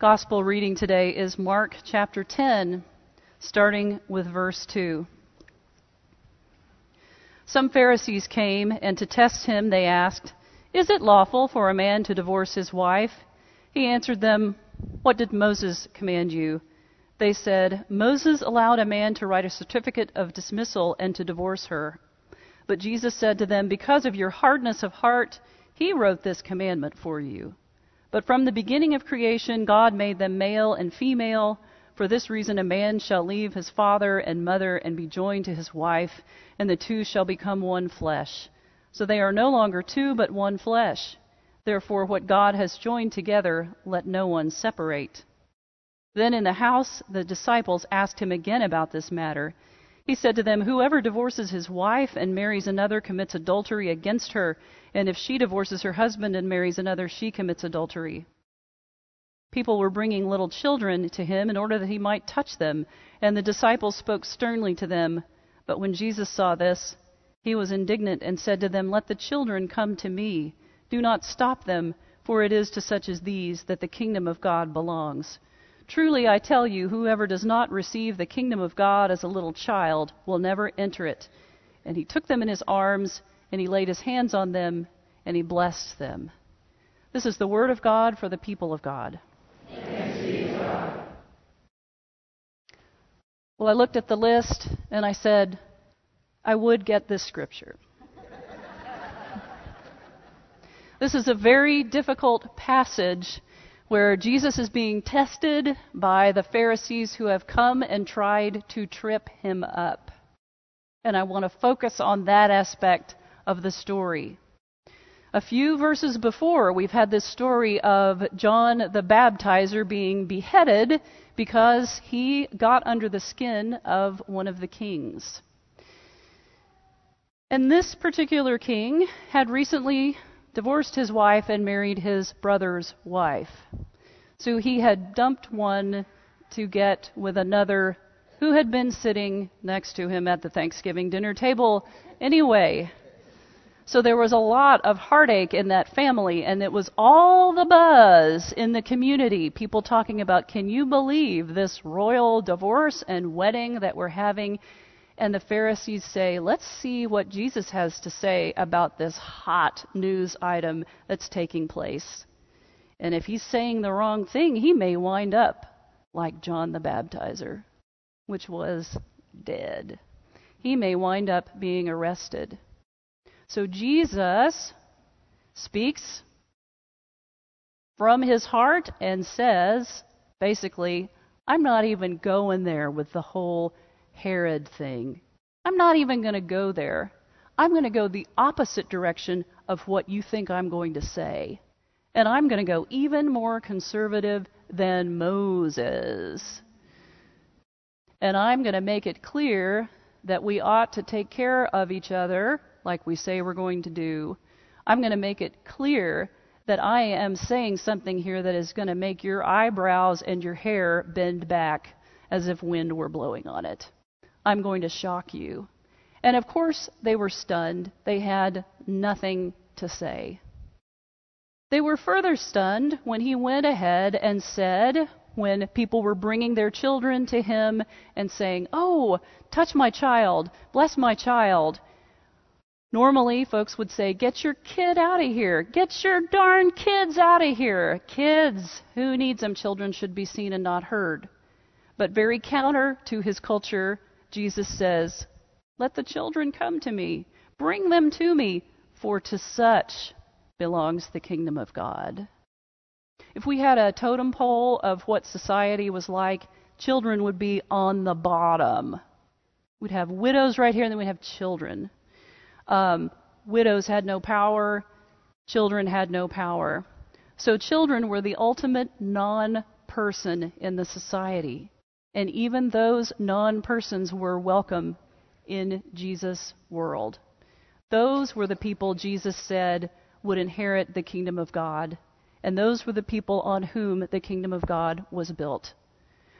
Gospel reading today is Mark chapter 10, starting with verse 2. Some Pharisees came, and to test him they asked, Is it lawful for a man to divorce his wife? He answered them, What did Moses command you? They said, Moses allowed a man to write a certificate of dismissal and to divorce her. But Jesus said to them, Because of your hardness of heart, he wrote this commandment for you. But from the beginning of creation, God made them male and female. For this reason, a man shall leave his father and mother and be joined to his wife, and the two shall become one flesh. So they are no longer two, but one flesh. Therefore, what God has joined together, let no one separate. Then in the house, the disciples asked him again about this matter. He said to them, Whoever divorces his wife and marries another commits adultery against her, and if she divorces her husband and marries another, she commits adultery. People were bringing little children to him in order that he might touch them, and the disciples spoke sternly to them. But when Jesus saw this, he was indignant and said to them, Let the children come to me. Do not stop them, for it is to such as these that the kingdom of God belongs. Truly I tell you, whoever does not receive the kingdom of God as a little child will never enter it. And he took them in his arms, and he laid his hands on them, and he blessed them. This is the word of God for the people of God. Well, I looked at the list and I said, I would get this scripture. this is a very difficult passage where Jesus is being tested by the Pharisees who have come and tried to trip him up. And I want to focus on that aspect of the story. A few verses before, we've had this story of John the Baptizer being beheaded because he got under the skin of one of the kings. And this particular king had recently divorced his wife and married his brother's wife. So he had dumped one to get with another who had been sitting next to him at the Thanksgiving dinner table anyway. So there was a lot of heartache in that family, and it was all the buzz in the community. People talking about, can you believe this royal divorce and wedding that we're having? And the Pharisees say, let's see what Jesus has to say about this hot news item that's taking place. And if he's saying the wrong thing, he may wind up like John the Baptizer, which was dead. He may wind up being arrested. So Jesus speaks from his heart and says, basically, I'm not even going there with the whole Herod thing. I'm not even going to go there. I'm going to go the opposite direction of what you think I'm going to say. And I'm going to go even more conservative than Moses. And I'm going to make it clear that we ought to take care of each other like we say we're going to do, I'm going to make it clear that I am saying something here that is going to make your eyebrows and your hair bend back as if wind were blowing on it. I'm going to shock you. And of course, they were stunned. They had nothing to say. They were further stunned when he went ahead and said, when people were bringing their children to him and saying, Oh, touch my child, bless my child, Normally, folks would say, Get your kid out of here. Get your darn kids out of here. Kids. Who needs them? Children should be seen and not heard. But very counter to his culture, Jesus says, Let the children come to me. Bring them to me, for to such belongs the kingdom of God. If we had a totem pole of what society was like, children would be on the bottom. We'd have widows right here, and then we'd have children. Um, widows had no power, children had no power. So children were the ultimate non person in the society. And even those non persons were welcome in Jesus' world. Those were the people Jesus said would inherit the kingdom of God. And those were the people on whom the kingdom of God was built.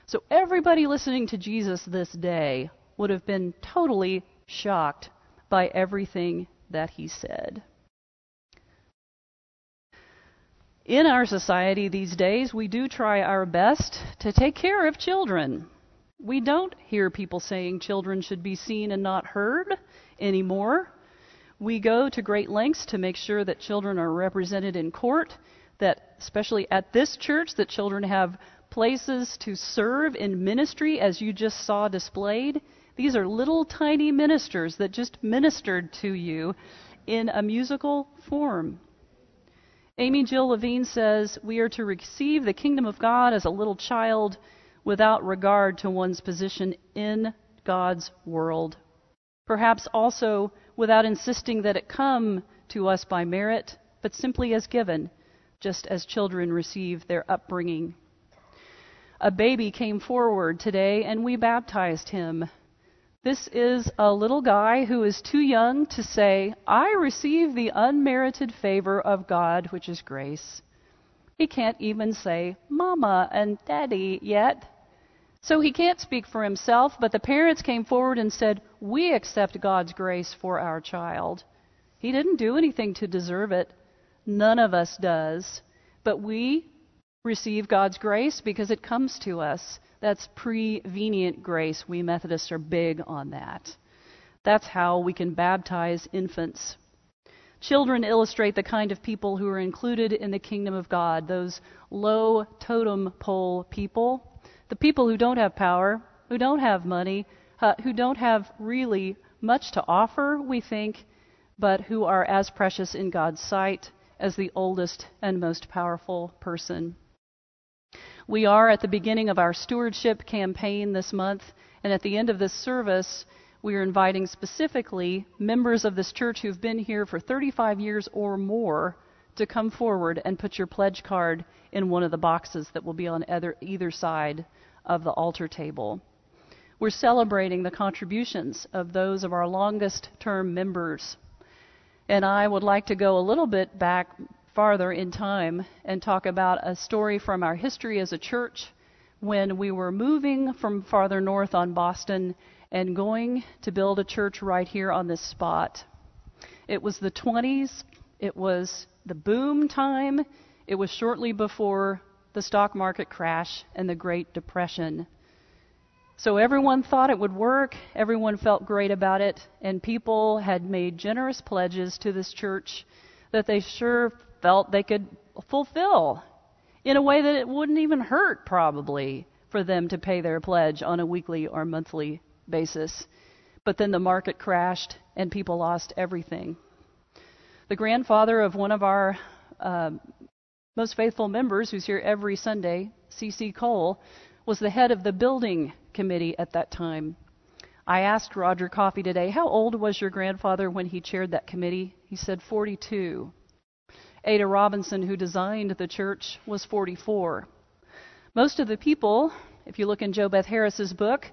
So everybody listening to Jesus this day would have been totally shocked by everything that he said. In our society these days, we do try our best to take care of children. We don't hear people saying children should be seen and not heard anymore. We go to great lengths to make sure that children are represented in court, that especially at this church that children have places to serve in ministry as you just saw displayed. These are little tiny ministers that just ministered to you in a musical form. Amy Jill Levine says we are to receive the kingdom of God as a little child without regard to one's position in God's world. Perhaps also without insisting that it come to us by merit, but simply as given, just as children receive their upbringing. A baby came forward today and we baptized him. This is a little guy who is too young to say, I receive the unmerited favor of God, which is grace. He can't even say, Mama and Daddy yet. So he can't speak for himself, but the parents came forward and said, We accept God's grace for our child. He didn't do anything to deserve it. None of us does. But we receive God's grace because it comes to us. That's prevenient grace. We Methodists are big on that. That's how we can baptize infants. Children illustrate the kind of people who are included in the kingdom of God, those low totem pole people the people who don't have power, who don't have money, uh, who don't have really much to offer, we think, but who are as precious in God's sight as the oldest and most powerful person. We are at the beginning of our stewardship campaign this month, and at the end of this service, we are inviting specifically members of this church who've been here for 35 years or more to come forward and put your pledge card in one of the boxes that will be on either, either side of the altar table. We're celebrating the contributions of those of our longest term members. And I would like to go a little bit back farther in time and talk about a story from our history as a church when we were moving from farther north on Boston and going to build a church right here on this spot. It was the 20s, it was the boom time, it was shortly before the stock market crash and the Great Depression. So everyone thought it would work, everyone felt great about it, and people had made generous pledges to this church that they sure felt they could fulfill in a way that it wouldn't even hurt, probably, for them to pay their pledge on a weekly or monthly basis. But then the market crashed and people lost everything. The grandfather of one of our uh, most faithful members, who's here every Sunday, C.C. Cole, was the head of the building committee at that time. I asked Roger Coffey today, How old was your grandfather when he chaired that committee? He said 42. Ada Robinson, who designed the church, was 44. Most of the people, if you look in Jo Beth Harris's book,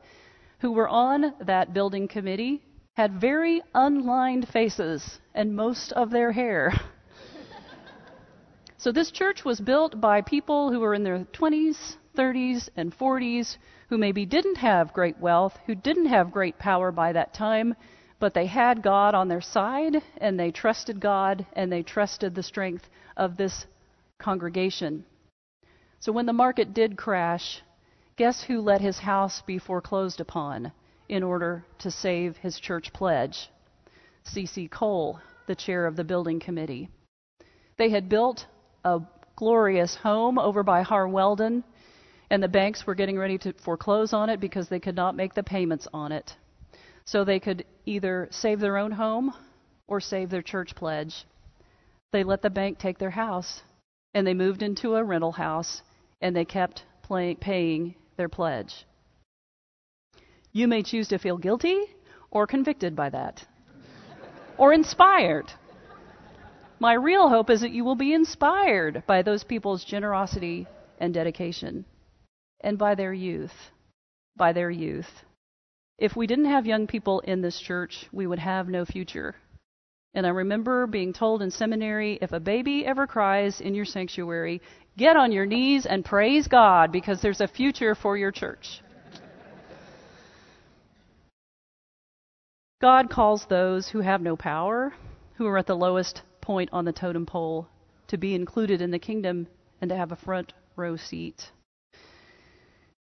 who were on that building committee had very unlined faces and most of their hair. So this church was built by people who were in their 20s, 30s, and 40s, who maybe didn't have great wealth, who didn't have great power by that time, but they had God on their side, and they trusted God, and they trusted the strength of this congregation. So when the market did crash, guess who let his house be foreclosed upon in order to save his church pledge? C.C. Cole, the chair of the building committee. They had built a glorious home over by Harwelden, and the banks were getting ready to foreclose on it because they could not make the payments on it. So they could either save their own home or save their church pledge. They let the bank take their house, and they moved into a rental house, and they kept play, paying their pledge. You may choose to feel guilty or convicted by that, or inspired. My real hope is that you will be inspired by those people's generosity and dedication, and by their youth. By their youth. If we didn't have young people in this church, we would have no future. And I remember being told in seminary if a baby ever cries in your sanctuary, get on your knees and praise God because there's a future for your church. God calls those who have no power, who are at the lowest point on the totem pole to be included in the kingdom and to have a front row seat.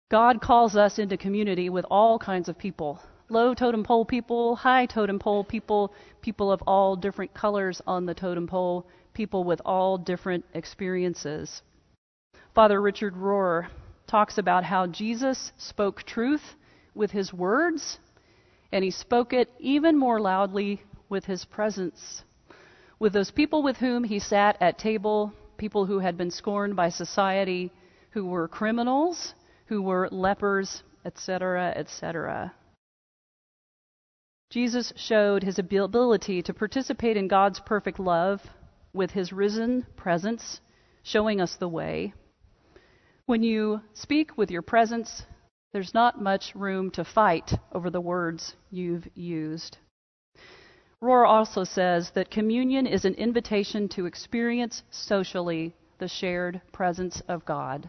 God calls us into community with all kinds of people low totem pole people, high totem pole people, people of all different colors on the totem pole, people with all different experiences. Father Richard Rohr talks about how Jesus spoke truth with his words, and he spoke it even more loudly with his presence. With those people with whom he sat at table, people who had been scorned by society, who were criminals, who were lepers, etc., etc. Jesus showed his ability to participate in God's perfect love with his risen presence, showing us the way. When you speak with your presence, there's not much room to fight over the words you've used. Rohr also says that communion is an invitation to experience socially the shared presence of God.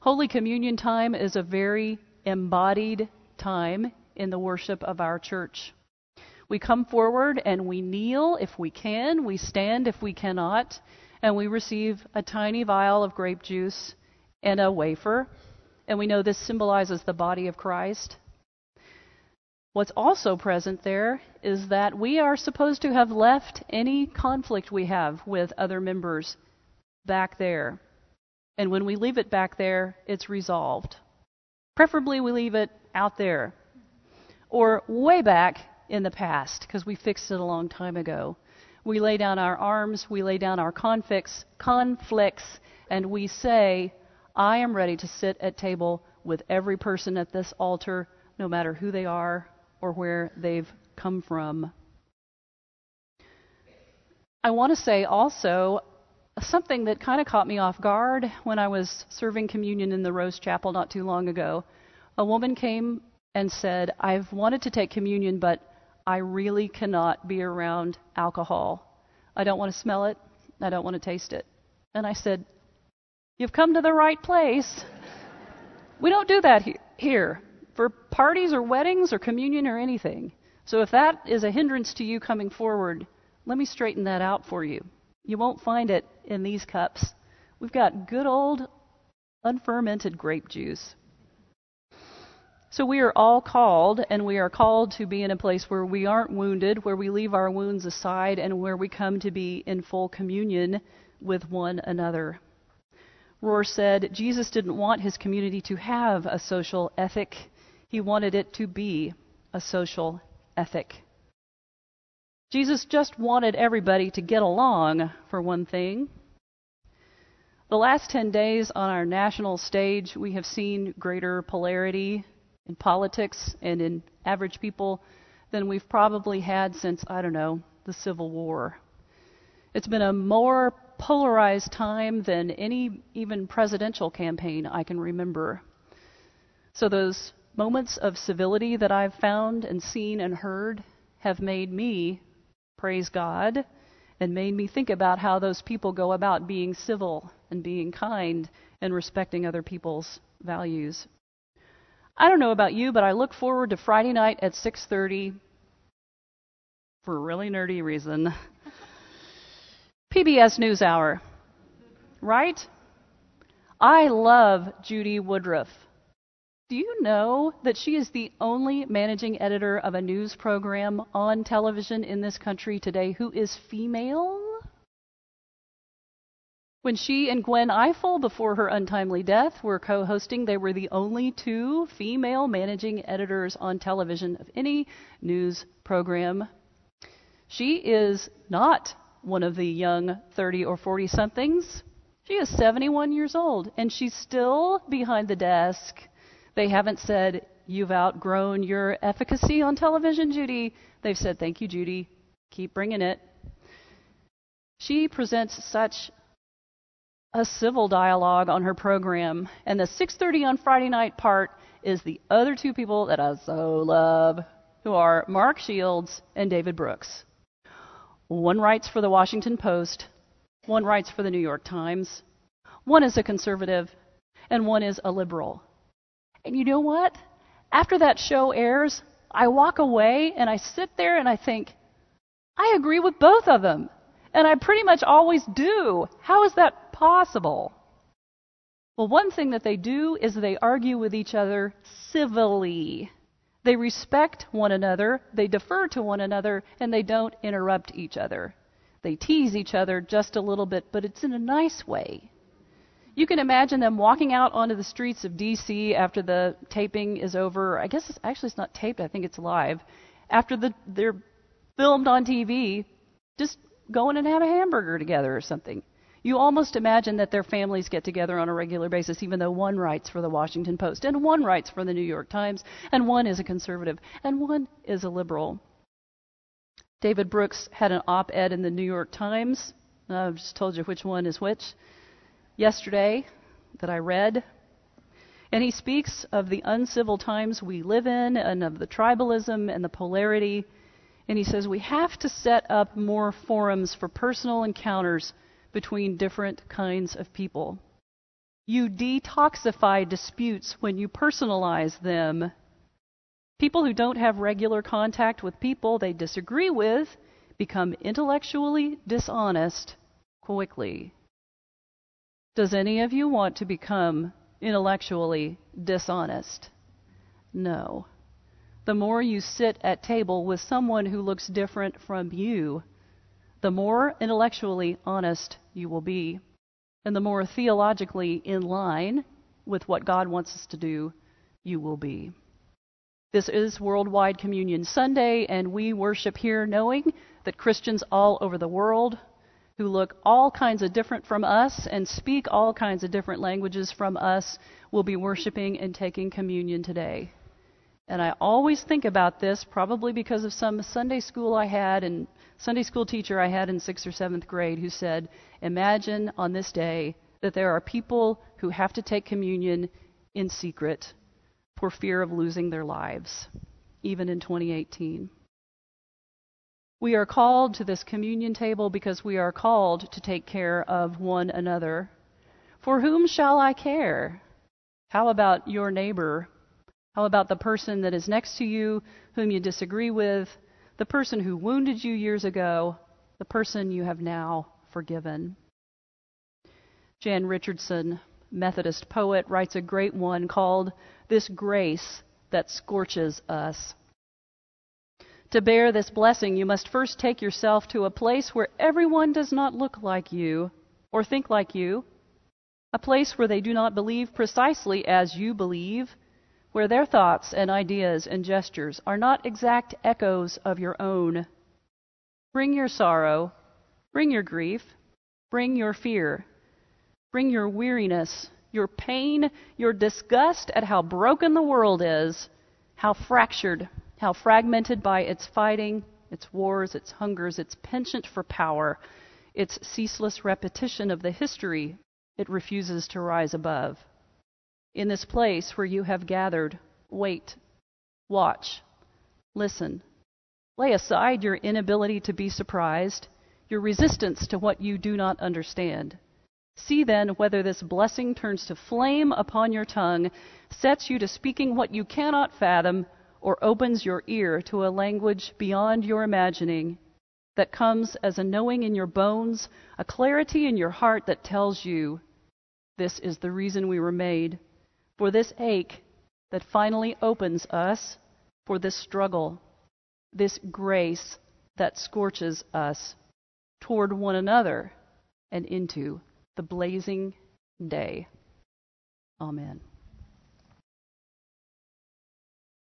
Holy Communion time is a very embodied time in the worship of our church. We come forward and we kneel if we can, we stand if we cannot, and we receive a tiny vial of grape juice and a wafer. And we know this symbolizes the body of Christ. What's also present there is that we are supposed to have left any conflict we have with other members back there. And when we leave it back there, it's resolved. Preferably, we leave it out there or way back in the past because we fixed it a long time ago. We lay down our arms, we lay down our conflicts, conflicts, and we say, I am ready to sit at table with every person at this altar, no matter who they are or where they've come from. I want to say also, something that kind of caught me off guard when I was serving communion in the Rose Chapel not too long ago. A woman came and said, I've wanted to take communion, but I really cannot be around alcohol. I don't want to smell it. I don't want to taste it. And I said, You've come to the right place. we don't do that he- here for parties or weddings or communion or anything. So if that is a hindrance to you coming forward, let me straighten that out for you. You won't find it in these cups. We've got good old unfermented grape juice. So we are all called, and we are called to be in a place where we aren't wounded, where we leave our wounds aside, and where we come to be in full communion with one another. Rohr said Jesus didn't want his community to have a social ethic, he wanted it to be a social ethic. Jesus just wanted everybody to get along, for one thing. The last 10 days on our national stage, we have seen greater polarity in politics and in average people than we've probably had since, I don't know, the Civil War. It's been a more polarized time than any even presidential campaign I can remember. So, those moments of civility that I've found and seen and heard have made me praise God, and made me think about how those people go about being civil and being kind and respecting other people's values. I don't know about you, but I look forward to Friday night at 6:30 for a really nerdy reason. PBS NewsHour. Right? I love Judy Woodruff. Do you know that she is the only managing editor of a news program on television in this country today who is female? When she and Gwen Ifill, before her untimely death, were co hosting, they were the only two female managing editors on television of any news program. She is not one of the young 30 or 40 somethings. She is 71 years old, and she's still behind the desk they haven't said, You've outgrown your efficacy on television, Judy. They've said, Thank you, Judy. Keep bringing it. She presents such a civil dialogue on her program, and the 6:30 on Friday night part is the other two people that I so love, who are Mark Shields and David Brooks. One writes for the Washington Post, one writes for the New York Times, one is a conservative, and one is a liberal. And you know what? After that show airs, I walk away and I sit there and I think, I agree with both of them. And I pretty much always do. How is that possible? Well, one thing that they do is they argue with each other civilly. They respect one another, they defer to one another, and they don't interrupt each other. They tease each other just a little bit, but it's in a nice way. You can imagine them walking out onto the streets of D.C. after the taping is over. I guess it's, actually it's not taped. I think it's live. After the, they're filmed on TV, just going and have a hamburger together or something. You almost imagine that their families get together on a regular basis, even though one writes for the Washington Post, and one writes for the New York Times, and one is a conservative, and one is a liberal. David Brooks had an op ed in the New York Times. I've just told you which one is which. Yesterday, that I read. And he speaks of the uncivil times we live in and of the tribalism and the polarity. And he says we have to set up more forums for personal encounters between different kinds of people. You detoxify disputes when you personalize them. People who don't have regular contact with people they disagree with become intellectually dishonest quickly. Does any of you want to become intellectually dishonest? No. The more you sit at table with someone who looks different from you, the more intellectually honest you will be, and the more theologically in line with what God wants us to do you will be. This is Worldwide Communion Sunday, and we worship here knowing that Christians all over the world who look all kinds of different from us and speak all kinds of different languages from us will be worshiping and taking communion today. And I always think about this, probably because of some Sunday school I had and Sunday school teacher I had in sixth or seventh grade who said, Imagine on this day that there are people who have to take communion in secret for fear of losing their lives, even in 2018. We are called to this communion table because we are called to take care of one another. For whom shall I care? How about your neighbor how about the person that is next to you whom you disagree with, the person who wounded you years ago, the person you have now forgiven? Jan Richardson, Methodist poet, writes a great one called This Grace That Scorches Us. To bear this blessing, you must first take yourself to a place where everyone does not look like you or think like you, a place where they do not believe precisely as you believe where their thoughts and ideas and gestures are not exact echoes of your own. Bring your sorrow, bring your grief, bring your fear, bring your weariness, your pain, your disgust at how broken the world is, how fractured, how fragmented by its fighting, its wars, its hungers, its penchant for power, its ceaseless repetition of the history it refuses to rise above. In this place where you have gathered, wait, watch, listen. Lay aside your inability to be surprised, your resistance to what you do not understand. See then whether this blessing turns to flame upon your tongue, sets you to speaking what you cannot fathom, or opens your ear to a language beyond your imagining that comes as a knowing in your bones, a clarity in your heart that tells you this is the reason we were made for this ache that finally opens us, for this struggle, this grace that scorches us toward one another and into the blazing day. Amen.